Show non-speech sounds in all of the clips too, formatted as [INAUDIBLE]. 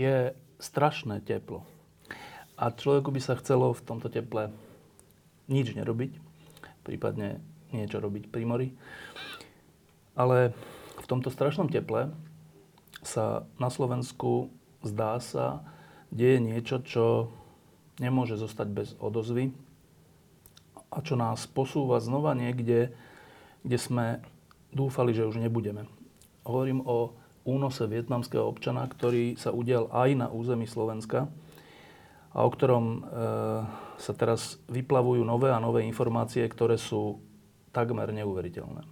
Je strašné teplo. A človeku by sa chcelo v tomto teple nič nerobiť, prípadne niečo robiť pri mori. Ale v tomto strašnom teple sa na Slovensku zdá sa, deje niečo, čo nemôže zostať bez odozvy a čo nás posúva znova niekde, kde sme dúfali, že už nebudeme. Hovorím o únose vietnamského občana, ktorý sa udial aj na území Slovenska a o ktorom e, sa teraz vyplavujú nové a nové informácie, ktoré sú takmer neuveriteľné.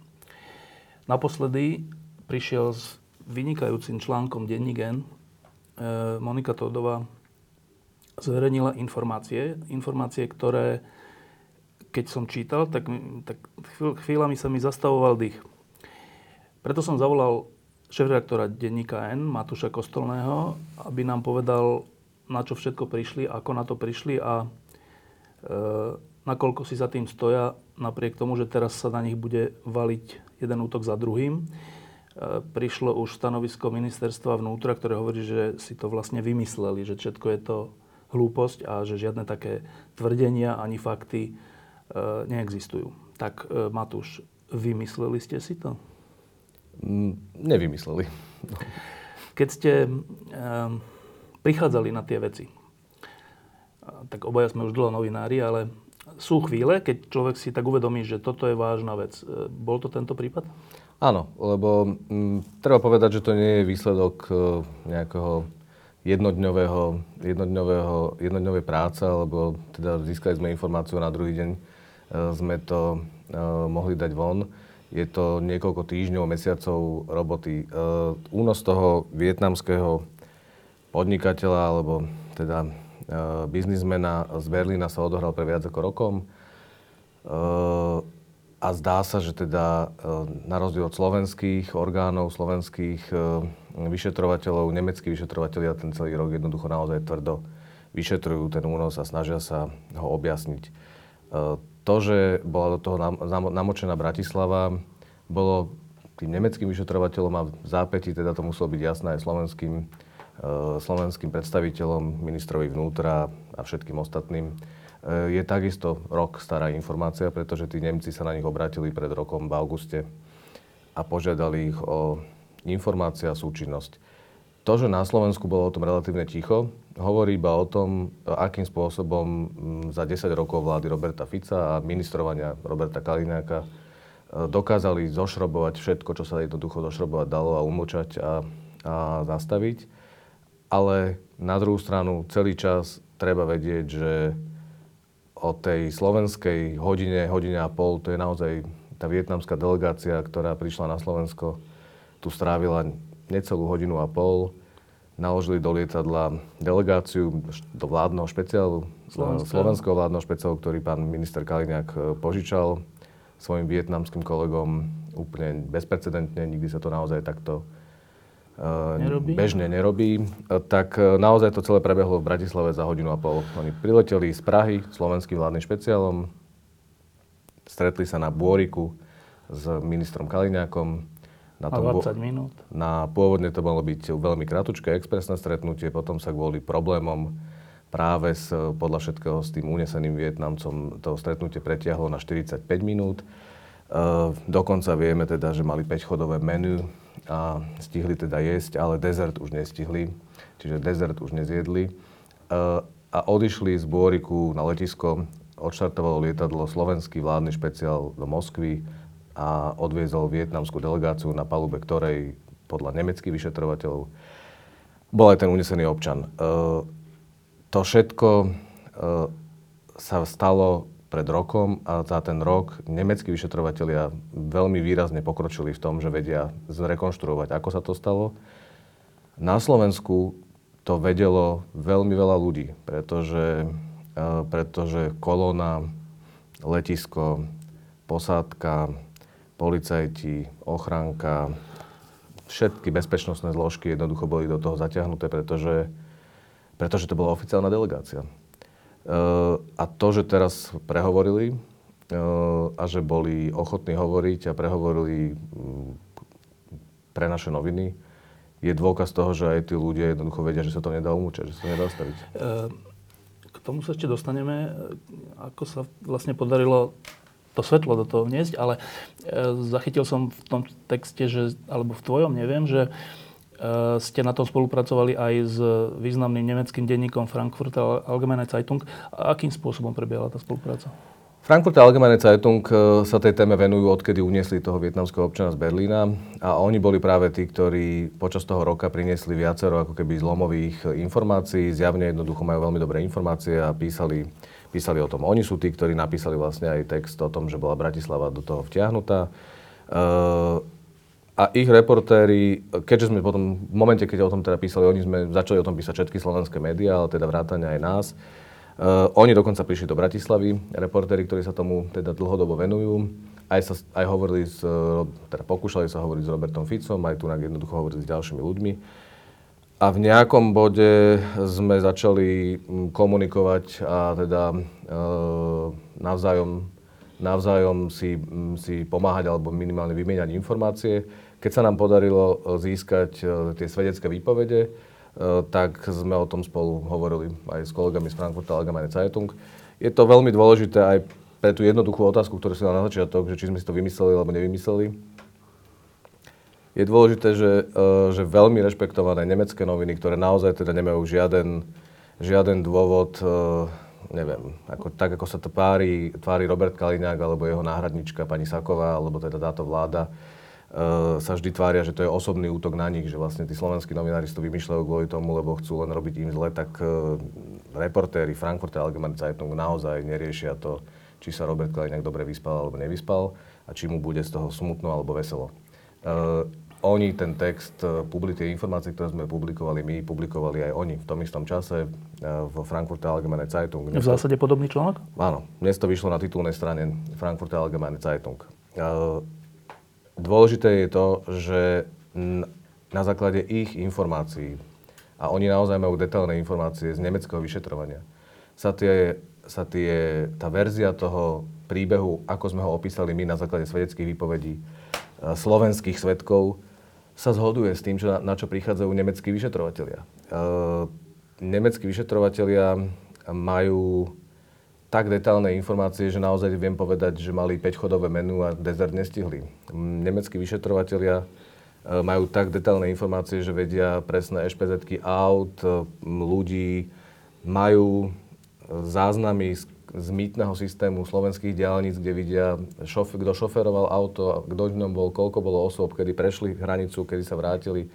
Naposledy prišiel s vynikajúcim článkom Denní gen. E, Monika Todová zverejnila informácie, informácie, ktoré keď som čítal, tak, tak chvíľami sa mi zastavoval dých. Preto som zavolal šéf-redaktora denníka N, Matúša Kostolného, aby nám povedal, na čo všetko prišli, ako na to prišli a e, nakoľko si za tým stoja, napriek tomu, že teraz sa na nich bude valiť jeden útok za druhým. E, prišlo už stanovisko ministerstva vnútra, ktoré hovorí, že si to vlastne vymysleli, že všetko je to hlúposť a že žiadne také tvrdenia ani fakty e, neexistujú. Tak e, Matúš, vymysleli ste si to? Nevymysleli. Keď ste e, prichádzali na tie veci, tak obaja sme už dlho novinári, ale sú chvíle, keď človek si tak uvedomí, že toto je vážna vec. E, bol to tento prípad? Áno, lebo m, treba povedať, že to nie je výsledok e, nejakého jednodňového, jednodňového, jednodňovej práce, alebo teda získali sme informáciu na druhý deň, e, sme to e, mohli dať von je to niekoľko týždňov, mesiacov roboty. E, únos toho vietnamského podnikateľa, alebo teda e, biznismena z Berlína sa odohral pre viac ako rokom. E, a zdá sa, že teda na rozdiel od slovenských orgánov, slovenských vyšetrovateľov, nemeckí vyšetrovateľia ten celý rok jednoducho naozaj tvrdo vyšetrujú ten únos a snažia sa ho objasniť to, že bola do toho namočená Bratislava, bolo tým nemeckým vyšetrovateľom a v zápäti teda to muselo byť jasné aj slovenským, uh, slovenským predstaviteľom, ministrovi vnútra a všetkým ostatným. Uh, je takisto rok stará informácia, pretože tí Nemci sa na nich obratili pred rokom v auguste a požiadali ich o informácia a súčinnosť. To, že na Slovensku bolo o tom relatívne ticho, hovorí iba o tom, akým spôsobom mm, za 10 rokov vlády Roberta Fica a ministrovania Roberta Kalináka e, dokázali zošrobovať všetko, čo sa jednoducho zošrobovať dalo a umlčať a, a zastaviť. Ale na druhú stranu celý čas treba vedieť, že o tej slovenskej hodine, hodine a pol, to je naozaj tá vietnamská delegácia, ktorá prišla na Slovensko, tu strávila necelú hodinu a pol naložili do lietadla delegáciu do vládneho špeciálu, Slovenska. slovenského vládneho špeciálu, ktorý pán minister Kaliňák e, požičal svojim vietnamským kolegom úplne bezprecedentne, nikdy sa to naozaj takto uh, nerobí. bežne nerobí, uh, tak naozaj to celé prebehlo v Bratislave za hodinu a pol. Oni prileteli z Prahy slovenským vládnym špeciálom, stretli sa na Bôriku s ministrom Kaliňákom, na, tom, 20 minút? Na, pôvodne to malo byť veľmi kratučké expresné stretnutie, potom sa kvôli problémom práve s, podľa všetkého s tým uneseným Vietnamcom to stretnutie pretiahlo na 45 minút. E, dokonca vieme teda, že mali 5-chodové menu a stihli teda jesť, ale dezert už nestihli, čiže dezert už nezjedli. E, a odišli z Bôriku na letisko, odštartovalo lietadlo slovenský vládny špeciál do Moskvy, a odviezol vietnamskú delegáciu, na palube ktorej podľa nemeckých vyšetrovateľov bol aj ten unesený občan. E, to všetko e, sa stalo pred rokom a za ten rok nemeckí vyšetrovateľia veľmi výrazne pokročili v tom, že vedia zrekonštruovať, ako sa to stalo. Na Slovensku to vedelo veľmi veľa ľudí, pretože, e, pretože kolóna, letisko, posádka, policajti, ochranka, všetky bezpečnostné zložky jednoducho boli do toho zaťahnuté, pretože, pretože to bola oficiálna delegácia. Uh, a to, že teraz prehovorili uh, a že boli ochotní hovoriť a prehovorili pre naše noviny, je dôkaz toho, že aj tí ľudia jednoducho vedia, že sa to nedá umúčať, že sa to nedá staviť. K tomu sa ešte dostaneme. Ako sa vlastne podarilo to svetlo do toho vniesť, ale e, zachytil som v tom texte, že, alebo v tvojom, neviem, že e, ste na tom spolupracovali aj s významným nemeckým denníkom Frankfurter Allgemeine Zeitung. A akým spôsobom prebiehala tá spolupráca? Frankfurter Allgemeine Zeitung e, sa tej téme venujú, odkedy uniesli toho vietnamského občana z Berlína. A oni boli práve tí, ktorí počas toho roka priniesli viacero ako keby zlomových informácií. Zjavne jednoducho majú veľmi dobré informácie a písali písali o tom. Oni sú tí, ktorí napísali vlastne aj text o tom, že bola Bratislava do toho vtiahnutá. Uh, a ich reportéri, keďže sme potom, v momente, keď o tom teda písali, oni sme začali o tom písať všetky slovenské médiá, ale teda vrátane aj nás. Uh, oni dokonca prišli do Bratislavy, reportéri, ktorí sa tomu teda dlhodobo venujú. Aj, sa, aj hovorili s, teda pokúšali sa hovoriť s Robertom Ficom, aj tu jednoducho hovorili s ďalšími ľuďmi. A v nejakom bode sme začali mm, komunikovať a teda e, navzájom, navzájom si, mm, si pomáhať alebo minimálne vymieňať informácie. Keď sa nám podarilo e, získať e, tie svedecké výpovede, e, tak sme o tom spolu hovorili aj s kolegami z Frankfurta Allgemeine Zeitung. Je to veľmi dôležité aj pre tú jednoduchú otázku, ktorú si dal na začiatok, že či sme si to vymysleli alebo nevymysleli je dôležité, že, e, že veľmi rešpektované nemecké noviny, ktoré naozaj teda nemajú žiaden, žiaden dôvod, e, neviem, ako, tak ako sa to pári, tvári Robert Kaliňák alebo jeho náhradnička pani Saková, alebo teda táto vláda, uh, sa vždy tvária, že to je osobný útok na nich, že vlastne tí slovenskí novinári to vymýšľajú kvôli tomu, lebo chcú len robiť im zle, tak reportéri Frankfurter Allgemeine Zeitung naozaj neriešia to, či sa Robert Kaliňák dobre vyspal alebo nevyspal a či mu bude z toho smutno alebo veselo. Oni ten text, e, publi, tie informácie, ktoré sme publikovali my, publikovali aj oni v tom istom čase e, v Frankfurter Allgemeine Zeitung. v zásade podobný článok? Áno. Dnes to vyšlo na titulnej strane Frankfurter Allgemeine Zeitung. E, dôležité je to, že na základe ich informácií, a oni naozaj majú detailné informácie z nemeckého vyšetrovania, sa, tie, sa tie, tá verzia toho príbehu, ako sme ho opísali my na základe svedeckých výpovedí slovenských svetkov, sa zhoduje s tým, čo, na, na čo prichádzajú nemeckí vyšetrovatelia. E, nemeckí vyšetrovatelia majú tak detálne informácie, že naozaj viem povedať, že mali 5-chodové menu a dezert nestihli. Nemeckí vyšetrovatelia e, majú tak detálne informácie, že vedia presné ešpezetky aut, ľudí, majú záznamy z z mýtneho systému slovenských diálnic, kde vidia, šof, kto šoferoval auto, kto v ňom bol, koľko bolo osôb, kedy prešli hranicu, kedy sa vrátili.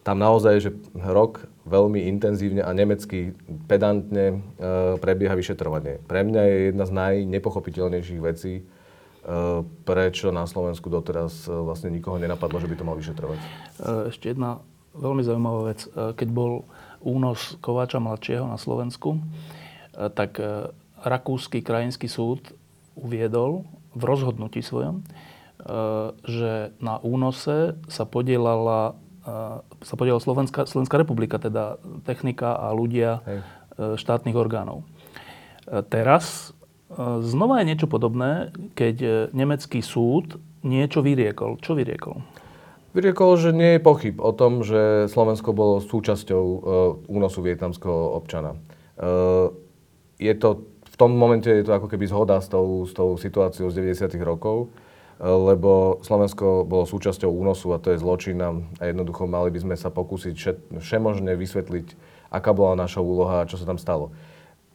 Tam naozaj, že rok veľmi intenzívne a nemecky pedantne e, prebieha vyšetrovanie. Pre mňa je jedna z najnepochopiteľnejších vecí, e, prečo na Slovensku doteraz e, vlastne nikoho nenapadlo, že by to mal vyšetrovať. E, ešte jedna veľmi zaujímavá vec. Keď bol únos Kováča mladšieho na Slovensku, tak Rakúsky krajinský súd uviedol v rozhodnutí svojom, e, že na únose sa podielala, e, sa podielala Slovenská, Slovenská republika, teda technika a ľudia Hej. E, štátnych orgánov. Teraz znova je niečo podobné, keď nemecký súd niečo vyriekol. Čo vyriekol? Vyriekol, že nie je pochyb o tom, že Slovensko bolo súčasťou únosu vietnamského občana. Je to tom momente je to ako keby zhoda s tou, s tou situáciou z 90. rokov, e, lebo Slovensko bolo súčasťou únosu a to je zločin a jednoducho mali by sme sa pokúsiť všemožne vysvetliť, aká bola naša úloha a čo sa tam stalo.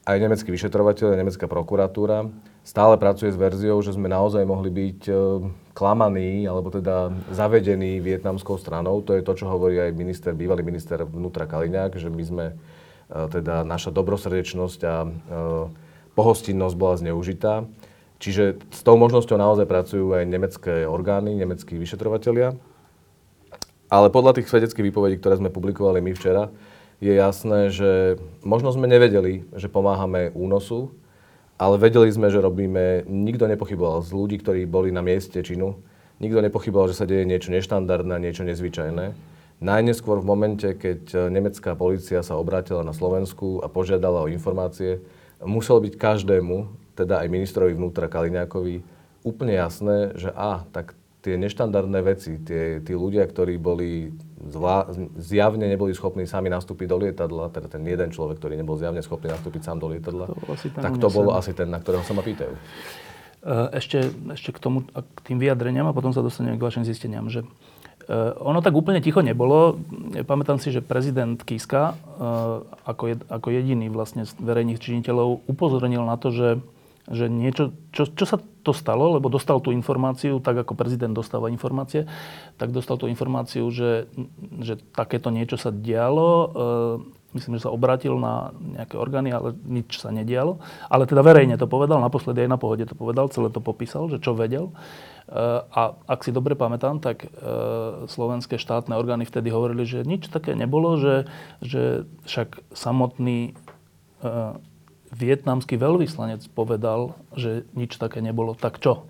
Aj nemecký vyšetrovateľ, nemecká prokuratúra stále pracuje s verziou, že sme naozaj mohli byť e, klamaní, alebo teda zavedení vietnamskou stranou. To je to, čo hovorí aj minister, bývalý minister vnútra Kaliňák, že my sme e, teda naša dobrosrdečnosť a pohostinnosť bola zneužitá. Čiže s tou možnosťou naozaj pracujú aj nemecké orgány, nemeckí vyšetrovatelia. Ale podľa tých svedeckých výpovedí, ktoré sme publikovali my včera, je jasné, že možno sme nevedeli, že pomáhame únosu, ale vedeli sme, že robíme, nikto nepochyboval z ľudí, ktorí boli na mieste činu, nikto nepochyboval, že sa deje niečo neštandardné, niečo nezvyčajné. Najneskôr v momente, keď nemecká policia sa obrátila na Slovensku a požiadala o informácie, muselo byť každému, teda aj ministrovi vnútra Kaliňákovi, úplne jasné, že a, tak tie neštandardné veci, tie, tí ľudia, ktorí boli zvlá, zjavne neboli schopní sami nastúpiť do lietadla, teda ten jeden človek, ktorý nebol zjavne schopný nastúpiť sám do lietadla, to tak to bol asi ten, na ktorého sa ma pýtajú. E, ešte, ešte k tomu, k tým vyjadreniam a potom sa dostaneme k vašim zisteniam, že uh, ono tak úplne ticho nebolo. Pamätám si, že prezident Kiska uh, ako, jed, ako jediný vlastne z verejných činiteľov upozornil na to, že že niečo, čo, čo sa to stalo, lebo dostal tú informáciu, tak ako prezident dostáva informácie, tak dostal tú informáciu, že, že takéto niečo sa dialo. E, myslím, že sa obratil na nejaké orgány, ale nič sa nedialo. Ale teda verejne to povedal, naposledy aj na pohode to povedal, celé to popísal, že čo vedel. E, a ak si dobre pamätám, tak e, slovenské štátne orgány vtedy hovorili, že nič také nebolo, že, že však samotný e, vietnamský veľvyslanec povedal, že nič také nebolo. Tak čo?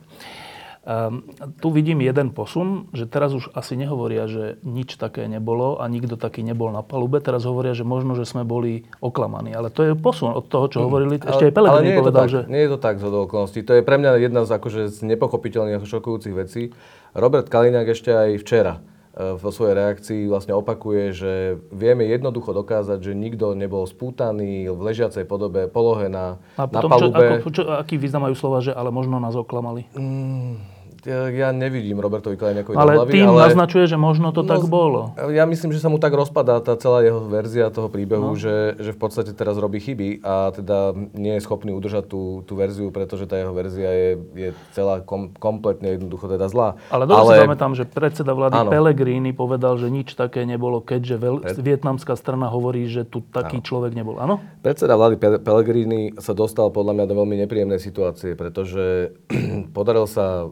Um, tu vidím jeden posun, že teraz už asi nehovoria, že nič také nebolo a nikto taký nebol na palube. Teraz hovoria, že možno, že sme boli oklamaní. Ale to je posun od toho, čo mm, hovorili. Ešte aj Pelegrini povedal, tak, že... Nie je to tak z okolností. To je pre mňa jedna z, akože, z nepochopiteľných a šokujúcich vecí. Robert Kaliňák ešte aj včera vo svojej reakcii vlastne opakuje, že vieme jednoducho dokázať, že nikto nebol spútaný v ležiacej podobe, polohe na, A potom, na palube. Čo, ako, čo, aký význam majú slova, že ale možno nás oklamali? Mm, ja, nevidím Robertovi Kaliňakovi ale do hlavy, tým ale... naznačuje, že možno to no, tak bolo. Ja myslím, že sa mu tak rozpadá tá celá jeho verzia toho príbehu, no. že, že v podstate teraz robí chyby a teda nie je schopný udržať tú, tú verziu, pretože tá jeho verzia je, je celá kom, kompletne jednoducho teda zlá. Ale dobre ale... si pamätám, že predseda vlády áno. Pellegrini povedal, že nič také nebolo, keďže veľ... Pred... vietnamská strana hovorí, že tu taký áno. človek nebol. Áno? Predseda vlády Pellegrini sa dostal podľa mňa do veľmi nepríjemnej situácie, pretože [CLEARS THROAT] podaril sa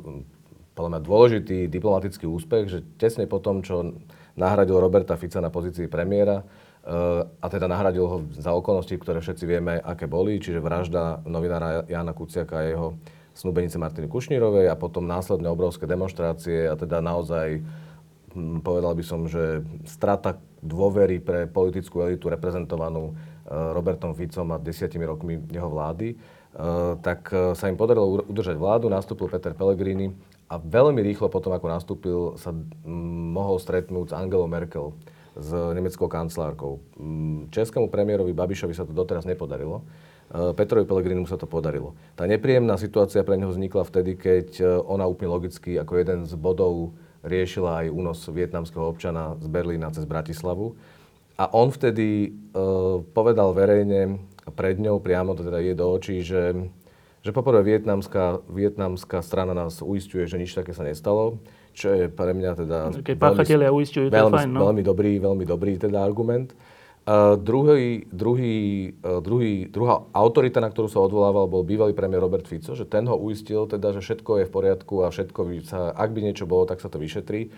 podľa mňa dôležitý diplomatický úspech, že tesne po tom, čo nahradil Roberta Fica na pozícii premiéra, uh, a teda nahradil ho za okolnosti, ktoré všetci vieme, aké boli, čiže vražda novinára Jana Kuciaka a jeho snúbenice Martiny Kušnírovej a potom následne obrovské demonstrácie a teda naozaj hm, povedal by som, že strata dôvery pre politickú elitu reprezentovanú uh, Robertom Ficom a desiatimi rokmi jeho vlády, uh, tak sa im podarilo udržať vládu, nastúpil Peter Pellegrini a veľmi rýchlo potom, ako nastúpil, sa mohol stretnúť s Angelou Merkel, s nemeckou kancelárkou. Českému premiérovi Babišovi sa to doteraz nepodarilo. E, Petrovi Pellegrinu sa to podarilo. Tá nepríjemná situácia pre neho vznikla vtedy, keď e, ona úplne logicky ako jeden z bodov riešila aj únos vietnamského občana z Berlína cez Bratislavu. A on vtedy uh, povedal verejne pred ňou priamo, teda je do očí, že že poprvé vietnamská, vietnamská strana nás uistuje, že nič také sa nestalo, čo je pre mňa teda... Keď páchatelia uistujú, to veľmi, fajn, no? Veľmi dobrý, veľmi dobrý teda argument. Uh, druhý, druhý, uh, druhý, druhá autorita, na ktorú sa odvolával, bol bývalý premiér Robert Fico, že ten ho uistil teda, že všetko je v poriadku a všetko sa, ak by niečo bolo, tak sa to vyšetrí.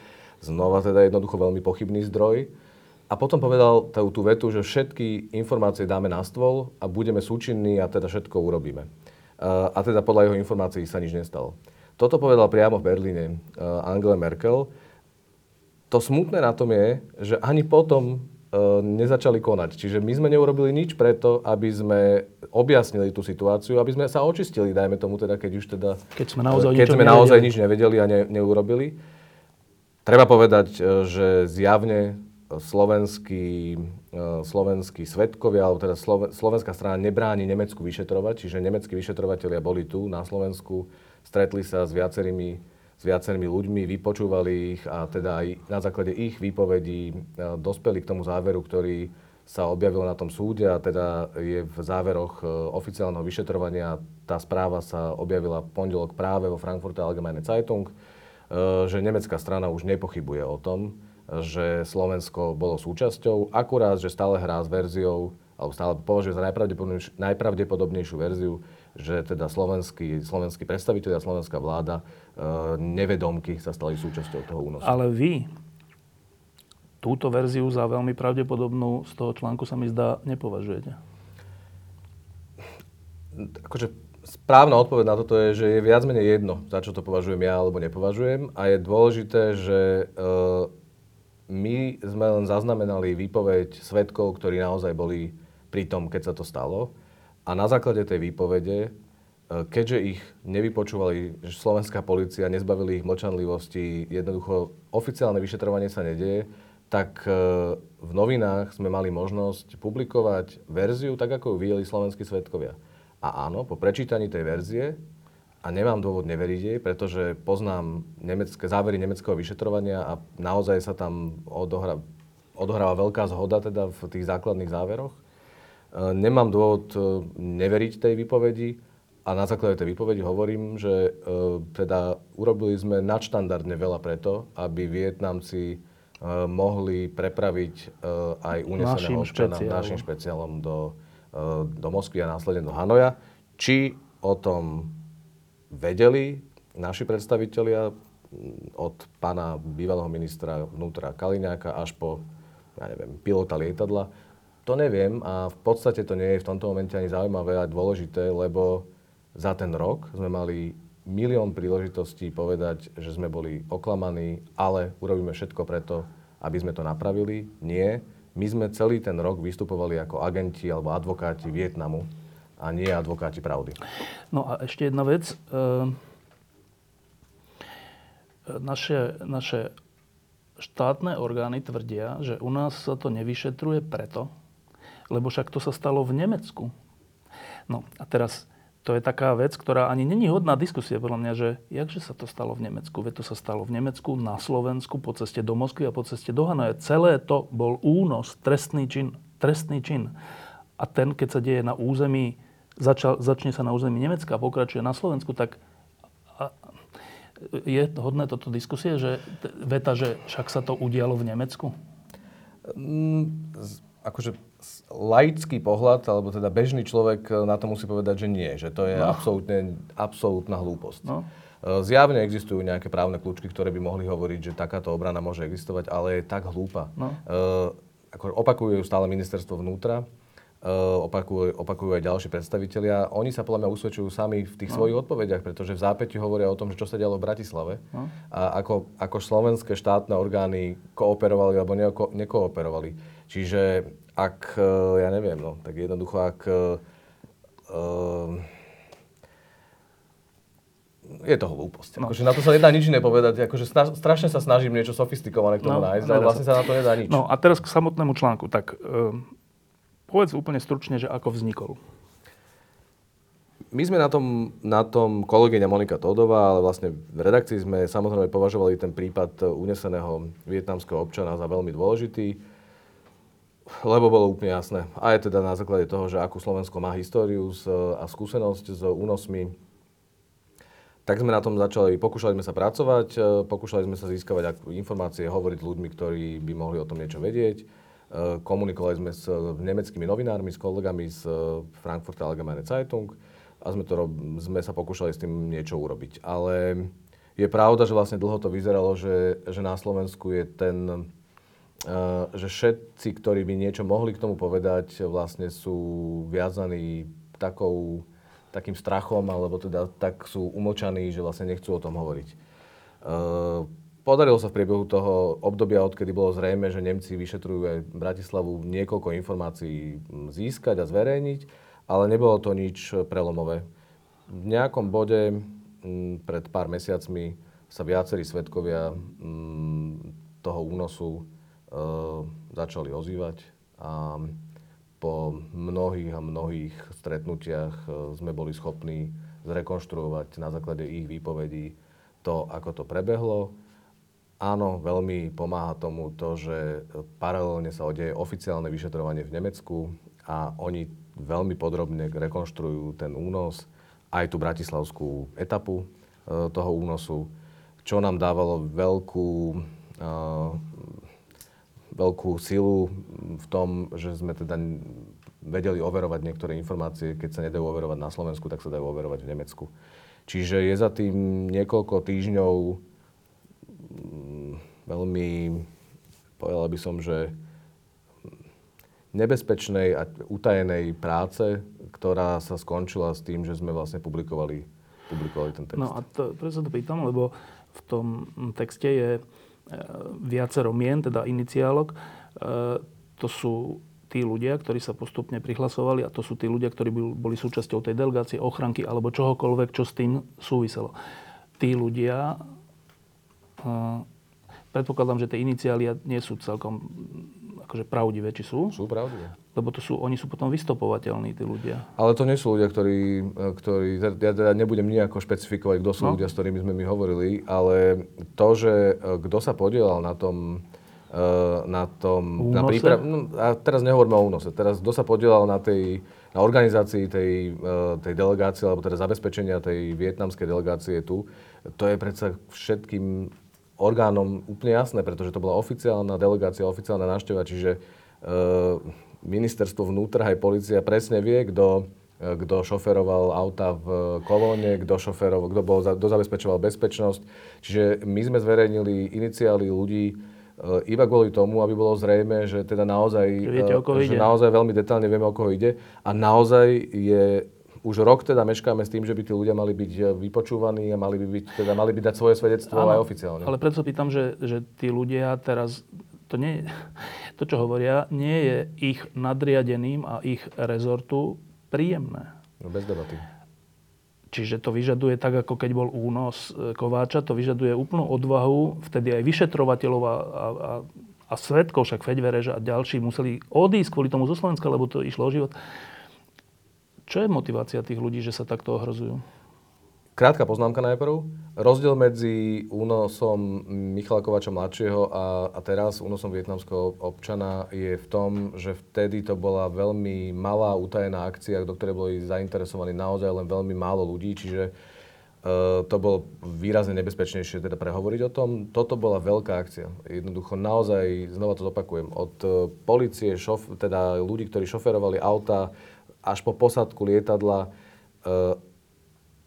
Znova teda jednoducho veľmi pochybný zdroj. A potom povedal tú, tú vetu, že všetky informácie dáme na stôl a budeme súčinní a teda všetko urobíme a teda podľa jeho informácií sa nič nestalo. Toto povedal priamo v Berlíne Angela Merkel. To smutné na tom je, že ani potom nezačali konať. Čiže my sme neurobili nič preto, aby sme objasnili tú situáciu, aby sme sa očistili, dajme tomu teda, keď už teda... Keď sme naozaj, keď sme naozaj nič nevedeli a ne, neurobili. Treba povedať, že zjavne slovenskí, e, slovenskí svetkovia, alebo teda slovenská strana nebráni Nemecku vyšetrovať, čiže nemeckí vyšetrovateľia boli tu na Slovensku, stretli sa s viacerými, s viacerými ľuďmi, vypočúvali ich a teda aj na základe ich výpovedí e, dospeli k tomu záveru, ktorý sa objavil na tom súde a teda je v záveroch e, oficiálneho vyšetrovania. Tá správa sa objavila v pondelok práve vo Frankfurter Allgemeine Zeitung, že nemecká strana už nepochybuje o tom, že Slovensko bolo súčasťou, akurát, že stále hrá s verziou, alebo stále považuje za najpravdepodobnejšiu, najpravdepodobnejšiu verziu, že teda slovenskí, slovenskí predstaviteľi a slovenská vláda e, nevedomky sa stali súčasťou toho únosu. Ale vy túto verziu za veľmi pravdepodobnú z toho článku sa mi zdá nepovažujete. Akože správna odpoveď na toto je, že je viac menej jedno, za čo to považujem ja alebo nepovažujem. A je dôležité, že uh, my sme len zaznamenali výpoveď svetkov, ktorí naozaj boli pri tom, keď sa to stalo. A na základe tej výpovede, e, keďže ich nevypočúvali, slovenská policia, nezbavili ich mlčanlivosti, jednoducho oficiálne vyšetrovanie sa nedieje, tak e, v novinách sme mali možnosť publikovať verziu, tak ako ju videli slovenskí svetkovia. A áno, po prečítaní tej verzie, a nemám dôvod neveriť jej, pretože poznám nemecké, závery nemeckého vyšetrovania a naozaj sa tam odohra, odohráva veľká zhoda teda v tých základných záveroch. E, nemám dôvod e, neveriť tej výpovedi a na základe tej výpovedi hovorím, že e, teda urobili sme nadštandardne veľa preto, aby Vietnamci mohli prepraviť aj uneseného občana našim špeciálom do, do Moskvy a následne do Hanoja. Či o tom vedeli naši predstavitelia od pána bývalého ministra vnútra Kaliňáka až po, ja neviem, pilota lietadla. To neviem a v podstate to nie je v tomto momente ani zaujímavé a dôležité, lebo za ten rok sme mali milión príležitostí povedať, že sme boli oklamaní, ale urobíme všetko preto, aby sme to napravili. Nie. My sme celý ten rok vystupovali ako agenti alebo advokáti Vietnamu a nie advokáti pravdy. No a ešte jedna vec. Ehm, naše, naše štátne orgány tvrdia, že u nás sa to nevyšetruje preto, lebo však to sa stalo v Nemecku. No a teraz to je taká vec, ktorá ani není hodná diskusie podľa mňa, že jakže sa to stalo v Nemecku? Veď to sa stalo v Nemecku, na Slovensku, po ceste do Moskvy a po ceste do Hanoja. Celé to bol únos, trestný čin. Trestný čin. A ten, keď sa deje na území, začal, začne sa na území Nemecka a pokračuje na Slovensku, tak je hodné toto diskusie, že veta, že však sa to udialo v Nemecku? Mm, akože laický pohľad, alebo teda bežný človek na to musí povedať, že nie, že to je no. absolútne, absolútna hlúposť. No. E, zjavne existujú nejaké právne kľúčky, ktoré by mohli hovoriť, že takáto obrana môže existovať, ale je tak hlúpa. No. Uh, ako opakujú stále ministerstvo vnútra, opakujú, opakujú aj ďalší predstavitelia. Oni sa podľa mňa usvedčujú sami v tých no. svojich odpovediach, pretože v zápäti hovoria o tom, že čo sa dialo v Bratislave no. a ako, ako slovenské štátne orgány kooperovali alebo neko, nekooperovali. Čiže ak, e, ja neviem, no, tak jednoducho, ak uh, je to hlúposť. No. Akože na to sa nedá nič iné povedať. Akože strašne sa snažím niečo sofistikované k tomu no, nájsť, ale vlastne sa na to nedá nič. No a teraz k samotnému článku. Tak Povedz úplne stručne, že ako vznikol. My sme na tom, na tom kolegyňa Monika Todová, ale vlastne v redakcii sme samozrejme považovali ten prípad uneseného vietnamského občana za veľmi dôležitý, lebo bolo úplne jasné. A je teda na základe toho, že akú Slovensko má históriu a skúsenosť s únosmi, tak sme na tom začali, pokúšali sme sa pracovať, pokúšali sme sa získavať informácie, hovoriť ľuďmi, ktorí by mohli o tom niečo vedieť. Eh, komunikovali sme s nemeckými novinármi, s kolegami z eh, Frankfurter Allgemeine Zeitung a sme, to, sme sa pokúšali s tým niečo urobiť. Ale je pravda, že vlastne dlho to vyzeralo, že, že na Slovensku je ten, že všetci, ktorí by niečo mohli k tomu povedať, vlastne sú viazaní takou, takým strachom, alebo teda tak sú umlčaní, že vlastne nechcú o tom hovoriť. Podarilo sa v priebehu toho obdobia, odkedy bolo zrejme, že Nemci vyšetrujú aj Bratislavu, niekoľko informácií získať a zverejniť, ale nebolo to nič prelomové. V nejakom bode pred pár mesiacmi sa viacerí svetkovia toho únosu e, začali ozývať a po mnohých a mnohých stretnutiach e, sme boli schopní zrekonštruovať na základe ich výpovedí to, ako to prebehlo Áno, veľmi pomáha tomu to, že paralelne sa odeje oficiálne vyšetrovanie v Nemecku a oni veľmi podrobne rekonštruujú ten únos, aj tú bratislavskú etapu e, toho únosu, čo nám dávalo veľkú, e, veľkú silu v tom, že sme teda vedeli overovať niektoré informácie, keď sa nedajú overovať na Slovensku, tak sa dajú overovať v Nemecku. Čiže je za tým niekoľko týždňov veľmi povedal by som, že nebezpečnej a utajenej práce, ktorá sa skončila s tým, že sme vlastne publikovali, publikovali ten text. No a to, preto sa to pýtam, lebo v tom texte je e, viacero mien, teda iniciálok. E, to sú tí ľudia, ktorí sa postupne prihlasovali a to sú tí ľudia, ktorí boli súčasťou tej delegácie, ochranky alebo čohokoľvek, čo s tým súviselo. Tí ľudia, predpokladám, že tie iniciály nie sú celkom akože pravdivé, či sú? Sú pravdivé. Lebo to sú, oni sú potom vystopovateľní, tí ľudia. Ale to nie sú ľudia, ktorí, ktorí ja teda nebudem nejako špecifikovať, kto sú no. ľudia, s ktorými sme my hovorili, ale to, že e, kto sa podielal na tom, e, na tom, únose? na príprav... No, a teraz nehovoríme o únose, teraz kto sa podielal na tej, na organizácii tej, e, tej delegácie, alebo teda zabezpečenia tej vietnamskej delegácie tu, to je predsa všetkým orgánom úplne jasné, pretože to bola oficiálna delegácia, oficiálna návšteva, čiže e, ministerstvo vnútra aj policia presne vie, kto e, kto šoferoval auta v kolóne, kto, šoferoval, kto, bol, kto zabezpečoval bezpečnosť. Čiže my sme zverejnili iniciály ľudí iba kvôli tomu, aby bolo zrejme, že teda naozaj, Viete, že ide. naozaj veľmi detálne vieme, o koho ide. A naozaj je už rok teda meškáme s tým, že by tí ľudia mali byť eh, vypočúvaní a mali by, byť, teda mali by dať svoje svedectvo aj oficiálne. Ale preto pýtam, že, že tí ľudia teraz, to, nie, [LAUGHS] to, čo hovoria, nie je ich nadriadeným a ich rezortu príjemné. No bez debaty. Čiže to vyžaduje tak, ako keď bol únos eh, Kováča, to vyžaduje úplnú odvahu, vtedy aj vyšetrovateľov a, a, a, a svetkov, však Feďverež a ďalší museli odísť kvôli tomu zo Slovenska, lebo to išlo o život. Čo je motivácia tých ľudí, že sa takto ohrozujú? Krátka poznámka najprv. Rozdiel medzi únosom Michala Kovača mladšieho a, a teraz únosom vietnamského občana je v tom, že vtedy to bola veľmi malá utajená akcia, do ktorej boli zainteresovaní naozaj len veľmi málo ľudí, čiže Uh, to bolo výrazne nebezpečnejšie teda prehovoriť o tom. Toto bola veľká akcia. Jednoducho naozaj, znova to zopakujem, od uh, policie, šof, teda ľudí, ktorí šoferovali auta, až po posadku lietadla uh,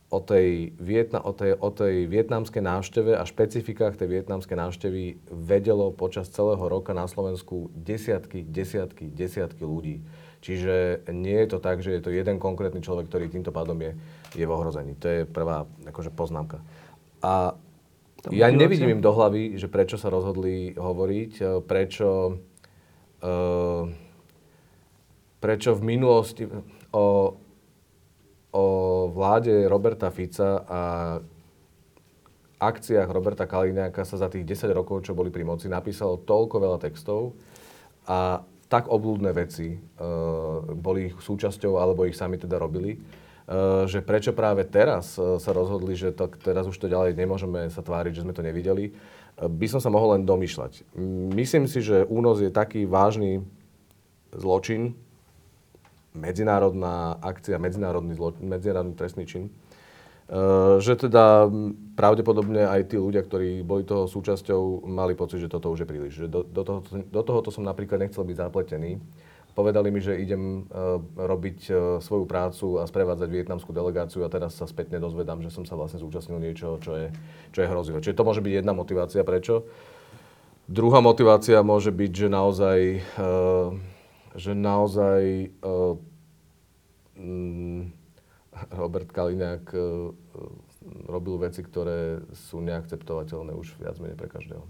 o tej, Vietna, o, tej, o tej vietnamskej návšteve a špecifikách tej vietnamskej návštevy vedelo počas celého roka na Slovensku desiatky, desiatky, desiatky ľudí. Čiže nie je to tak, že je to jeden konkrétny človek, ktorý týmto pádom je, je v ohrození. To je prvá akože, poznámka. A ja nevidím im do hlavy, že prečo sa rozhodli hovoriť, e, prečo... Uh, prečo v minulosti o, o vláde Roberta Fica a akciách Roberta Kaliňáka sa za tých 10 rokov, čo boli pri moci, napísalo toľko veľa textov a tak oblúdne veci e, boli ich súčasťou, alebo ich sami teda robili, e, že prečo práve teraz e, sa rozhodli, že to, teraz už to ďalej nemôžeme sa tváriť, že sme to nevideli, e, by som sa mohol len domýšľať. Myslím si, že únos je taký vážny zločin, medzinárodná akcia, medzinárodný, zlo, medzinárodný trestný čin. Uh, že teda pravdepodobne aj tí ľudia, ktorí boli toho súčasťou, mali pocit, že toto už je príliš. Že do, do, toho, do tohoto som napríklad nechcel byť zapletený. Povedali mi, že idem uh, robiť uh, svoju prácu a sprevádzať vietnamskú delegáciu a teraz sa spätne dozvedám, že som sa vlastne zúčastnil niečo, čo je, čo je hrozivé. Čiže to môže byť jedna motivácia, prečo. Druhá motivácia môže byť, že naozaj, že naozaj Robert Kaliňák e, robil veci, ktoré sú neakceptovateľné už viac menej pre každého.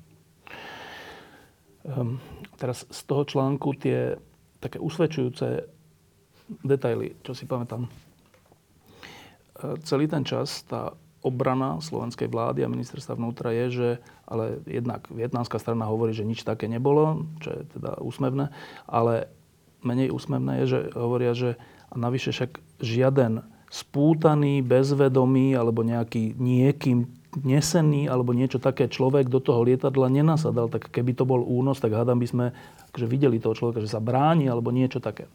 Um, teraz z toho článku tie také usvedčujúce detaily, čo si pamätám. E, celý ten čas tá obrana slovenskej vlády a ministerstva vnútra je, že ale jednak vietnamská strana hovorí, že nič také nebolo, čo je teda úsmevné, ale menej úsmevné je, že hovoria, že a navyše však žiaden spútaný, bezvedomý alebo nejaký niekým nesený alebo niečo také človek do toho lietadla nenasadal. Tak keby to bol únos, tak hádam by sme akože videli toho človeka, že sa bráni alebo niečo také.